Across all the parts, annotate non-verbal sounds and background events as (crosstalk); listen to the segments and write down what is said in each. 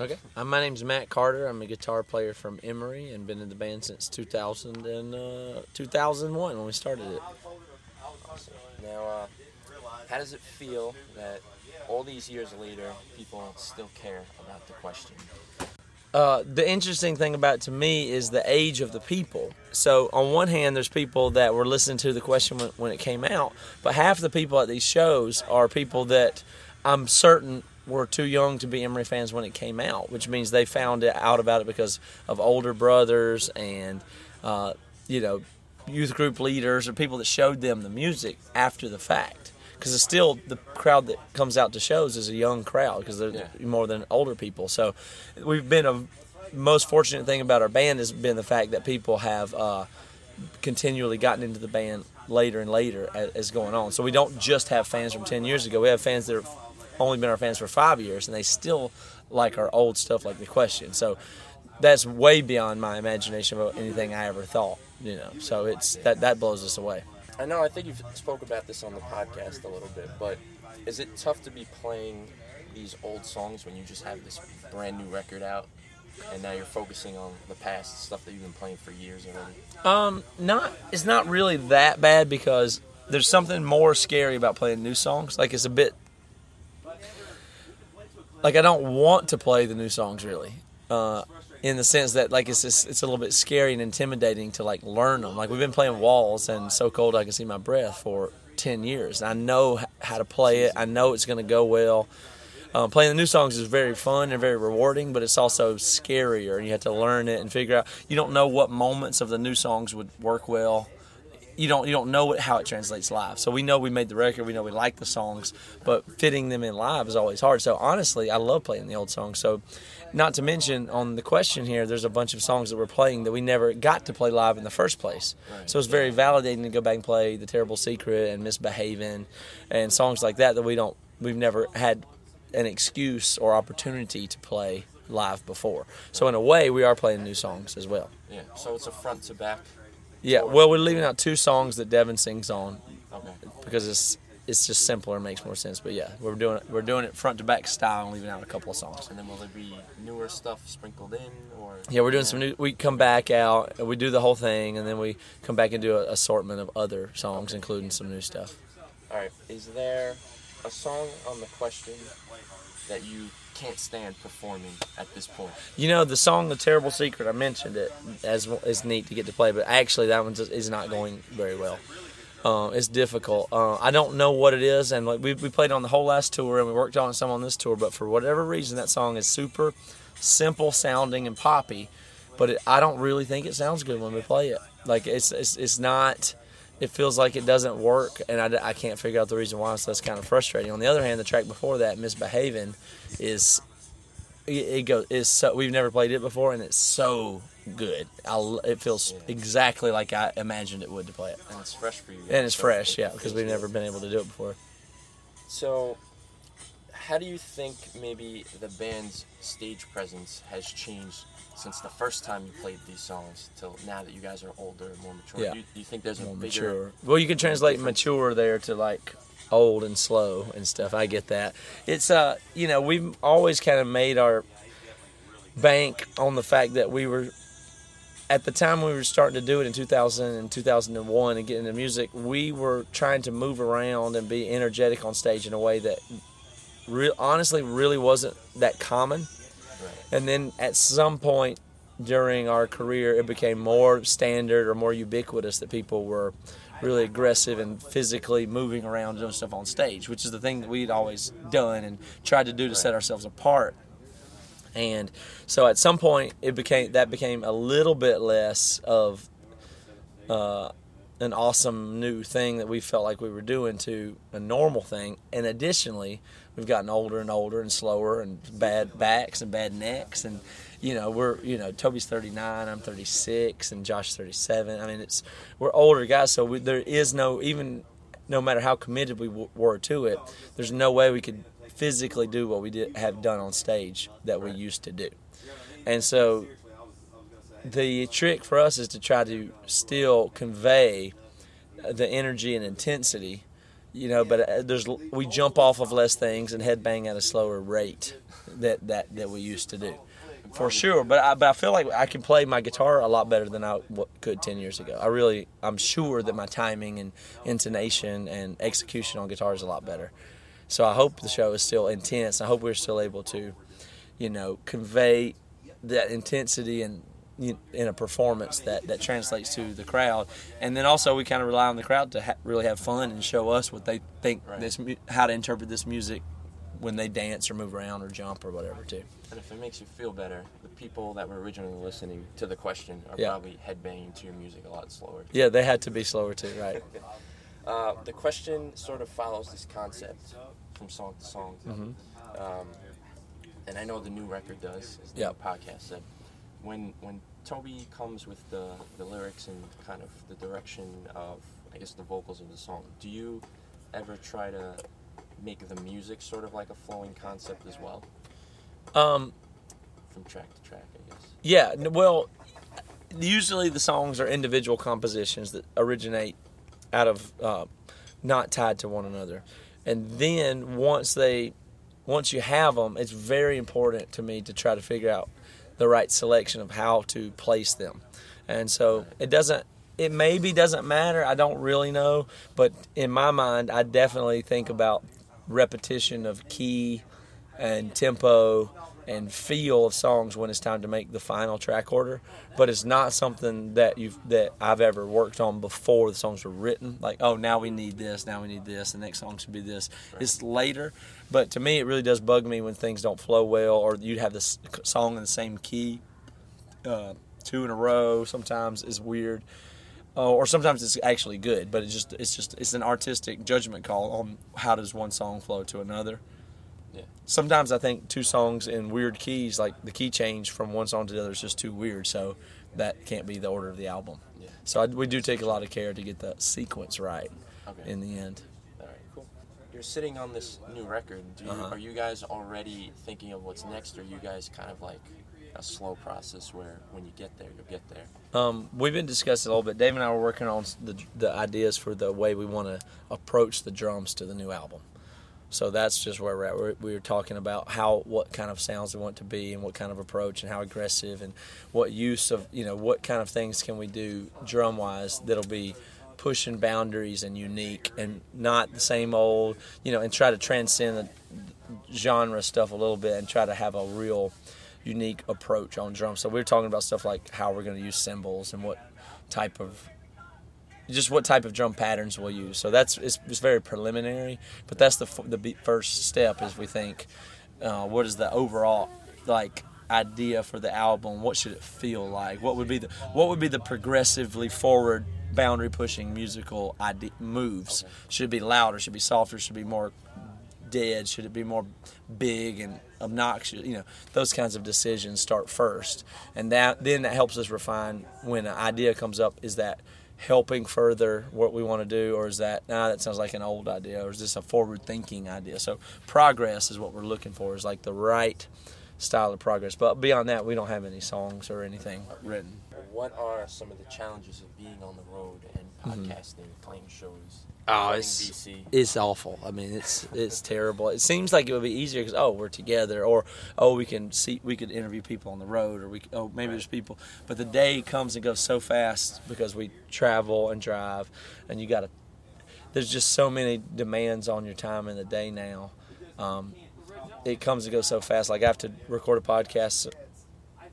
Okay. Uh, my name's Matt Carter. I'm a guitar player from Emery and been in the band since 2000 and uh, 2001 when we started it. Awesome. Now, uh, how does it feel that all these years later, people still care about the question? Uh, the interesting thing about it to me is the age of the people. So, on one hand, there's people that were listening to the question when, when it came out, but half the people at these shows are people that I'm certain were too young to be Emery fans when it came out, which means they found out about it because of older brothers and, uh, you know, youth group leaders or people that showed them the music after the fact. Because it's still the crowd that comes out to shows is a young crowd because they're Yeah. more than older people. So we've been a most fortunate thing about our band has been the fact that people have uh, continually gotten into the band later and later as, as going on. So we don't just have fans from 10 years ago. We have fans that have only been our fans for five years, and they still like our old stuff, like the question. So that's way beyond my imagination of anything I ever thought. You know, so it's that that blows us away. I know, I think you've spoke about this on the podcast a little bit, but is it tough to be playing these old songs when you just have this brand new record out? And now you're focusing on the past stuff that you've been playing for years already. Um, not it's not really that bad because there's something more scary about playing new songs. Like it's a bit like I don't want to play the new songs really. Uh, in the sense that like it's just, it's a little bit scary and intimidating to like learn them. Like we've been playing Walls and So Cold I Can See My Breath for 10 years. I know how to play it. I know it's going to go well. Um, playing the new songs is very fun and very rewarding, but it's also scarier. and You have to learn it and figure out. You don't know what moments of the new songs would work well. You don't you don't know what, how it translates live. So we know we made the record. We know we like the songs, but fitting them in live is always hard. So honestly, I love playing the old songs. So, not to mention on the question here, there's a bunch of songs that we're playing that we never got to play live in the first place. So it's very validating to go back and play "The Terrible Secret" and "Misbehaving" and songs like that that we don't we've never had an excuse or opportunity to play live before. So in a way, we are playing new songs as well. Yeah, so it's a front to back. Yeah, well, we're leaving out two songs that Devin sings on Okay. because it's it's just simpler and makes more sense. But yeah, we're doing it we're doing it front to back style and leaving out a couple of songs. And then will there be newer stuff sprinkled in, or Yeah, we're doing some new. We come back out, we do the whole thing, and then we come back and do an assortment of other songs, including some new stuff. All right. Is there a song on the question that you can't stand performing at this point? You know, the song "The Terrible Secret." I mentioned it as is neat to get to play, but actually that one is not going very well. Uh, it's difficult. Uh, I don't know what it is, and like we we played on the whole last tour, and we worked on some on this tour. But for whatever reason, that song is super simple sounding and poppy, but it, I don't really think it sounds good when we play it. Like it's it's it's not. It feels like it doesn't work, and I, I can't figure out the reason why. So that's kind of frustrating. On the other hand, the track before that, "Misbehaving," is it, it goes. It's so we've never played it before, and it's so good. I, it feels exactly like I imagined it would to play it, And it's fresh for you. and it's so fresh, it yeah, because we've never been able to do it before. So, how do you think maybe the band's stage presence has changed since the first time you played these songs till now that you guys are older and more mature? Yeah. Do, you, do you think there's a More bigger? mature. Well, you can translate difference. mature there to like old and slow and stuff. I get that. It's uh, you know, we've always kind of made our bank on the fact that we were at the time we were starting to do it in 2000 and 2001 and get into music, we were trying to move around and be energetic on stage in a way that re- honestly really wasn't that common. Right. And then at some point during our career, it became more standard or more ubiquitous that people were really aggressive and physically moving around doing stuff on stage, which is the thing that we'd always done and tried to do to set ourselves apart. And so at some point, it became that became a little bit less of uh, an awesome new thing that we felt like we were doing to a normal thing. And additionally, we've gotten older and older and slower and bad backs and bad necks and you know we're you know Toby's 39, I'm 36, and Josh's 37. I mean it's we're older guys, so we, there is no even no matter how committed we w- were to it, there's no way we could physically do what we did have done on stage that we used to do. And so the trick for us is to try to still convey the energy and intensity you know. But uh, there's we jump off of less things and headbang at a slower rate that that that we used to do, for sure. But I, but I feel like I can play my guitar a lot better than I could ten years ago. I really I'm sure that my timing and intonation and execution on guitar is a lot better. So I hope the show is still intense. I hope we're still able to, you know, convey that intensity and in a performance that, that translates to the crowd, and then also we kind of rely on the crowd to ha- really have fun and show us what they think Right. this mu- how to interpret this music when they dance or move around or jump or whatever too. And if it makes you feel better, the people that were originally listening to the question are Yeah. probably headbanging to your music a lot slower. Yeah, they had to be slower too, right? (laughs) Uh, the question sort of follows this concept from song to song. Mhm. Um, and I know the new record does, as the Yep. podcast said. When when Toby comes with the, the lyrics and kind of the direction of, I guess, the vocals of the song, do you ever try to make the music sort of like a flowing concept as well, Um, from track to track, I guess? Yeah, well, usually the songs are individual compositions that originate out of uh, not tied to one another, and then once they, once you have them, it's very important to me to try to figure out the right selection of how to place them, and so it doesn't. It maybe doesn't matter. I don't really know, but in my mind, I definitely think about repetition of key and tempo and feel of songs when it's time to make the final track order. But it's not something that you've that I've ever worked on before the songs were written. Like, oh, now we need this, now we need this, the next song should be this. It's later, but to me, it really does bug me when things don't flow well, or you'd have this song in the same key, uh, two in a row. Sometimes is weird. Uh, or sometimes it's actually good, but it's just it's just it's an artistic judgment call on how does one song flow to another Yeah. sometimes I think two songs in weird keys, like the key change from one song to the other, is just too weird. So that can't be the order of the album. Yeah. So I, we do take a lot of care to get the sequence right Okay. in the end. All right, cool. You're sitting on this new record. Do you, Uh-huh. Are you guys already thinking of what's next, or are you guys kind of like a slow process where when you get there, you'll get there? Um, we've been discussing a little bit. Dave and I were working on the, the ideas for the way we want to approach the drums to the new album. So that's just where we're at. We're, we were talking about how, what kind of sounds we want to be, and what kind of approach, and how aggressive, and what use of, you know, what kind of things can we do drum wise that'll be pushing boundaries and unique, and not the same old, you know, and try to transcend the genre stuff a little bit, and try to have a real unique approach on drums. So we're talking about stuff like how we're going to use cymbals and what type of just what type of drum patterns we'll use. So that's it's, it's very preliminary, but that's the the first step is we think uh, what is the overall like idea for the album? What should it feel like? What would be the what would be the progressively forward boundary pushing musical idea, moves? Should it be louder? Should it be softer? Should it be more dead? Should it be more big and obnoxious? You know, those kinds of decisions start first, and that then that helps us refine when an idea comes up. Is that helping further what we want to do, or is that nah, that sounds like an old idea, or is this a forward-thinking idea? So progress is what we're looking for. Is like the right style of progress. But beyond that, we don't have any songs or anything written. What are some of the challenges of being on the road and podcasting, playing shows? Mm-hmm. Oh, it's it's awful. I mean, it's it's (laughs) terrible. It seems like it would be easier because oh, we're together, or oh, we can see we could interview people on the road, or we oh maybe there's people. But the day comes and goes so fast because we travel and drive, and you got to. There's just so many demands on your time in the day now. Um, it comes and goes so fast. Like I have to record a podcast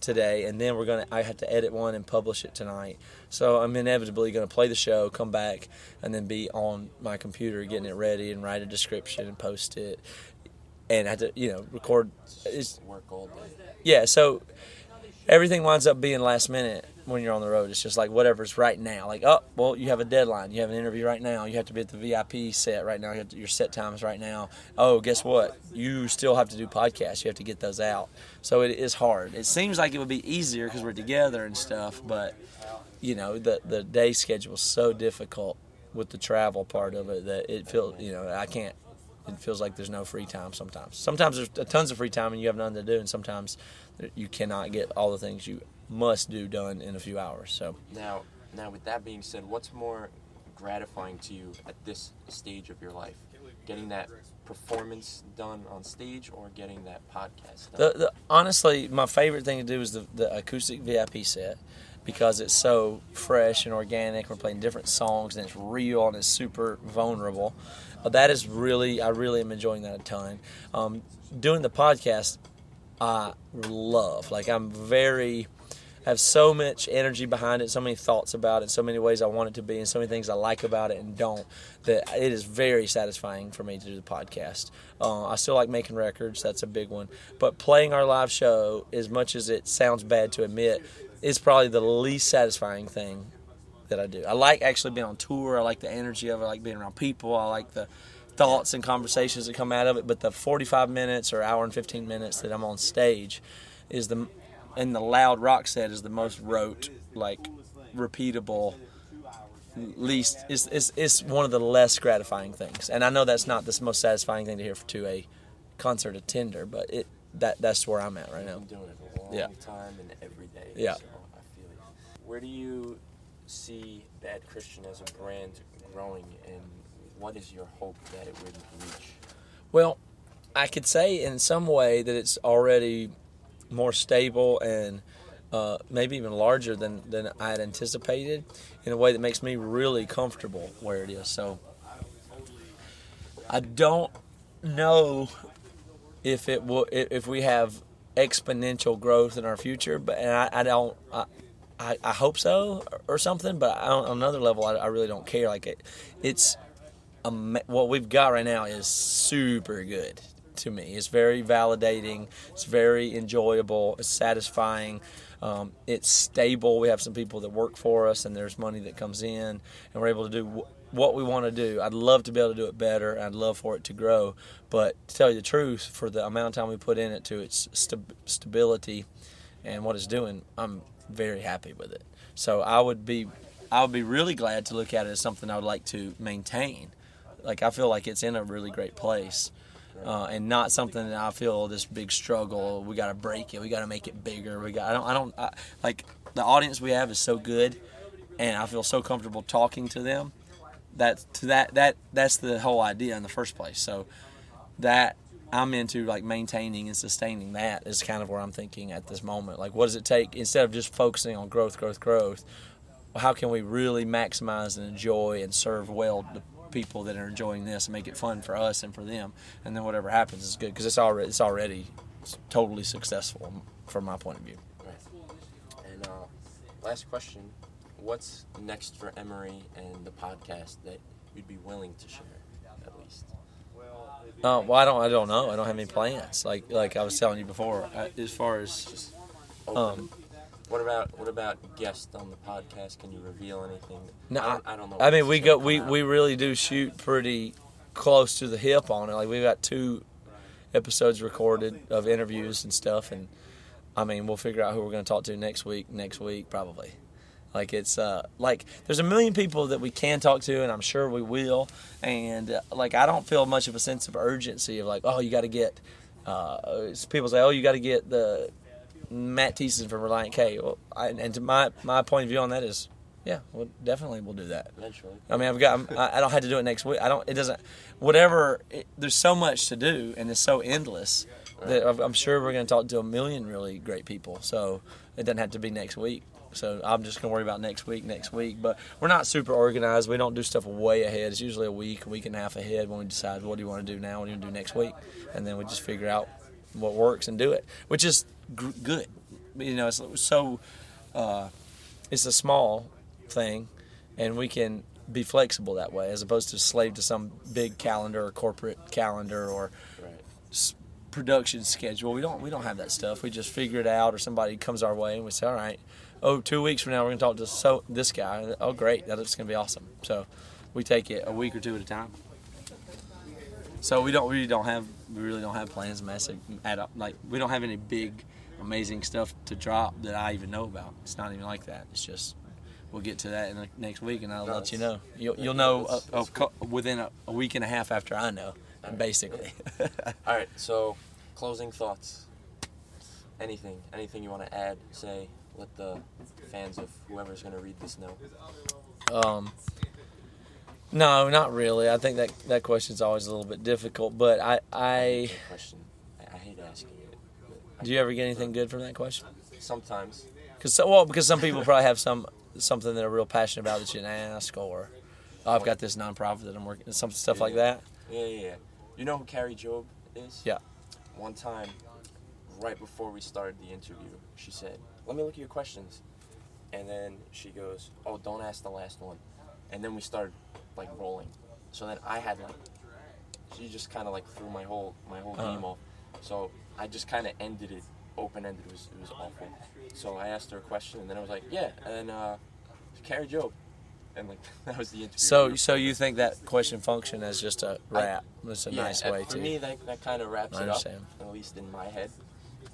today, and then we're gonna. I have to edit one and publish it tonight. So I'm inevitably gonna play the show, come back, and then be on my computer getting it ready and write a description and post it, and I have to you know record. It's, Work all day. yeah, so everything winds up being last minute when you're on the road. It's just like whatever's right now. Like, oh, well, you have a deadline. You have an interview right now. You have to be at the VIP set right now. You to, your set times right now. Oh, guess what? You still have to do podcasts. You have to get those out. So it is hard. It seems like it would be easier because we're together and stuff, but you know, the the day schedule is so difficult with the travel part of it that it feels, you know, I can't. It feels like there's no free time sometimes. Sometimes there's tons of free time and you have nothing to do, and sometimes you cannot get all the things you must do done in a few hours. So Now, now with that being said, what's more gratifying to you at this stage of your life? Getting that performance done on stage or getting that podcast done? The, the, honestly, my favorite thing to do is the, the acoustic VIP set because it's so fresh and organic. We're playing different songs and it's real and it's super vulnerable. Uh, that is really, I really am enjoying that a ton. Um, doing the podcast, I love. Like I'm very have so much energy behind it, so many thoughts about it, so many ways I want it to be, and so many things I like about it and don't. That it is very satisfying for me to do the podcast. Uh, I still like making records; that's a big one. But playing our live show, as much as it sounds bad to admit, is probably the least satisfying thing that I do. I like actually being on tour. I like the energy of it. I like being around people. I like the thoughts and conversations that come out of it. But the 45 minutes or hour and 15 minutes that I'm on stage is the and the loud rock set is the most rote, like repeatable. Least it's, is is one of the less gratifying things, and I know that's not the most satisfying thing to hear to a concert attender, but it that that's where I'm at right now. I'm doing it a long Yeah. time and every day. Yeah. So I feel it. Where do you see Bad Christian as a brand growing, and what is your hope that it would reach? Well, I could say in some way that it's already more stable and uh, maybe even larger than, than I had anticipated in a way that makes me really comfortable where it is. So I don't know if it will if we have exponential growth in our future, but and I, I don't. I, I, I hope so or something, but on another level, I, I really don't care. Like it, it's ama- what we've got right now is super good to me. It's very validating. It's very enjoyable. It's satisfying. Um, it's stable. We have some people that work for us, and there's money that comes in, and we're able to do wh- what we want to do. I'd love to be able to do it better. I'd love for it to grow. But to tell you the truth, for the amount of time we put in it to its st- stability and what it's doing, I'm very happy with it. So I would be, I would be really glad to look at it as something I would like to maintain. Like I feel like it's in a really great place, uh, and not something that I feel this big struggle. We got to break it. We got to make it bigger. We got. I don't. I don't. I, like the audience we have is so good, and I feel so comfortable talking to them. That to that that that's the whole idea in the first place. So that I'm into like maintaining and sustaining that is kind of where I'm thinking at this moment. Like, what does it take instead of just focusing on growth, growth, growth? How can we really maximize and enjoy and serve well the people that are enjoying this and make it fun for us and for them? And then whatever happens is good because it's already it's already totally successful from my point of view. Right. And uh, last question: What's next for Emery and the podcast that you'd be willing to share, at least? Uh, well, I don't I don't know. I don't have any plans. Like like I was telling you before, as far as um, what about what about guests on the podcast? Can you reveal anything? No, I don't, I don't know. I mean, we go we, out. we really do shoot pretty close to the hip on it. Like we've got two episodes recorded of interviews and stuff, and I mean, we'll figure out who we're going to talk to next week. Next week, probably. Like it's uh like there's a million people that we can talk to, and I'm sure we will. And uh, like I don't feel much of a sense of urgency of like, oh, you got to get. Uh, people say, oh, you got to get the Matt Thiessen from Relient K. Well, I, and to my my point of view on that is, yeah, well, definitely we'll do that. eventually. I mean, I've got. I'm, I don't have to do it next week. I don't. It doesn't. Whatever. It, there's so much to do, and it's so endless that I'm- sure we're going to talk to a million really great people. So it doesn't have to be next week. So I'm just going to worry about next week, next week. But we're not super organized. We don't do stuff way ahead. It's usually a week, a week and a half ahead when we decide what do you want to do now, what do you want to do next week, and then we just figure out what works and do it, which is good. You know, it's so. Uh, it's a small thing, and we can be flexible that way as opposed to slave to some big calendar or corporate calendar or Right. s- production schedule. We don't we don't have that stuff. We just figure it out, or somebody comes our way and we say, all right, oh, two weeks from now we're going to talk to so this guy. Oh, great, that's going to be awesome. So we take it a week or two at a time. So we don't really don't have we really don't have plans massive at all. like we don't have any big amazing stuff to drop that I even know about. It's not even like that. It's just we'll get to that in the next week and I'll No, let you know. You'll, you'll know that's- a, that's a, co- within a, a week and a half after I know, Alright. basically. (laughs) All right. So, closing thoughts. Anything? Anything you want to add? Say. Let the fans of whoever's going to read this know. um, No, not really. I think that that question's always a little bit difficult. But I, I question. I, hate asking it. do you ever get anything good from that question? Sometimes. Because well, because some people probably have some something that they're real passionate about that you didn't ask, or oh, I've got this nonprofit that I'm working, some stuff like that. Yeah, yeah, yeah. You know who Kari Jobe is? Yeah. One time, right before we started the interview, she said, "Let me look at your questions," and then she goes, "Oh, don't ask the last one," and then we started like rolling. So then I had like, she just kind of like threw my whole my whole Uh-huh. game off. So I just kind of ended it open ended. It was it was awful. So I asked her a question, and then I was like, "Yeah," and uh, Kari Jobe, and like (laughs) that was the interview. So, so you think that question function as just a wrap? That's a yeah, nice way for to. me that, that kind of wraps it up at least in my head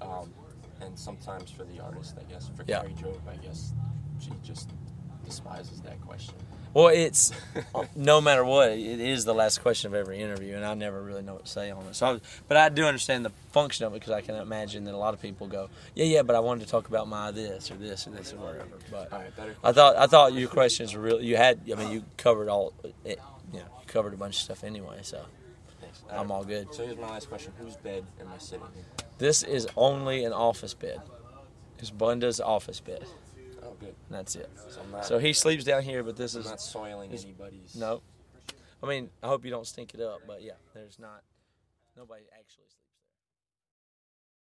um, and sometimes for the artist i guess for Yeah. kari jobe i guess she just despises that question Well, it's (laughs) no matter what, it is the last question of every interview, and I never really know what to say on it. So, I, but I do understand the function of it because I can imagine that a lot of people go, "Yeah, yeah," but I wanted to talk about my this or this or this or whatever. But right I thought I thought your questions were real. You had, I mean, you covered all, it, you know, covered a bunch of stuff anyway. So Thanks. I'm all good. so here's my last question whose bed am i sitting in This is only an office bed. It's Bunda's office bed, good that's it. so not, So he sleeps down here, but this I'm is not soiling anybody's no. I mean, I hope you don't stink it up, but yeah, there's not nobody actually sleeps.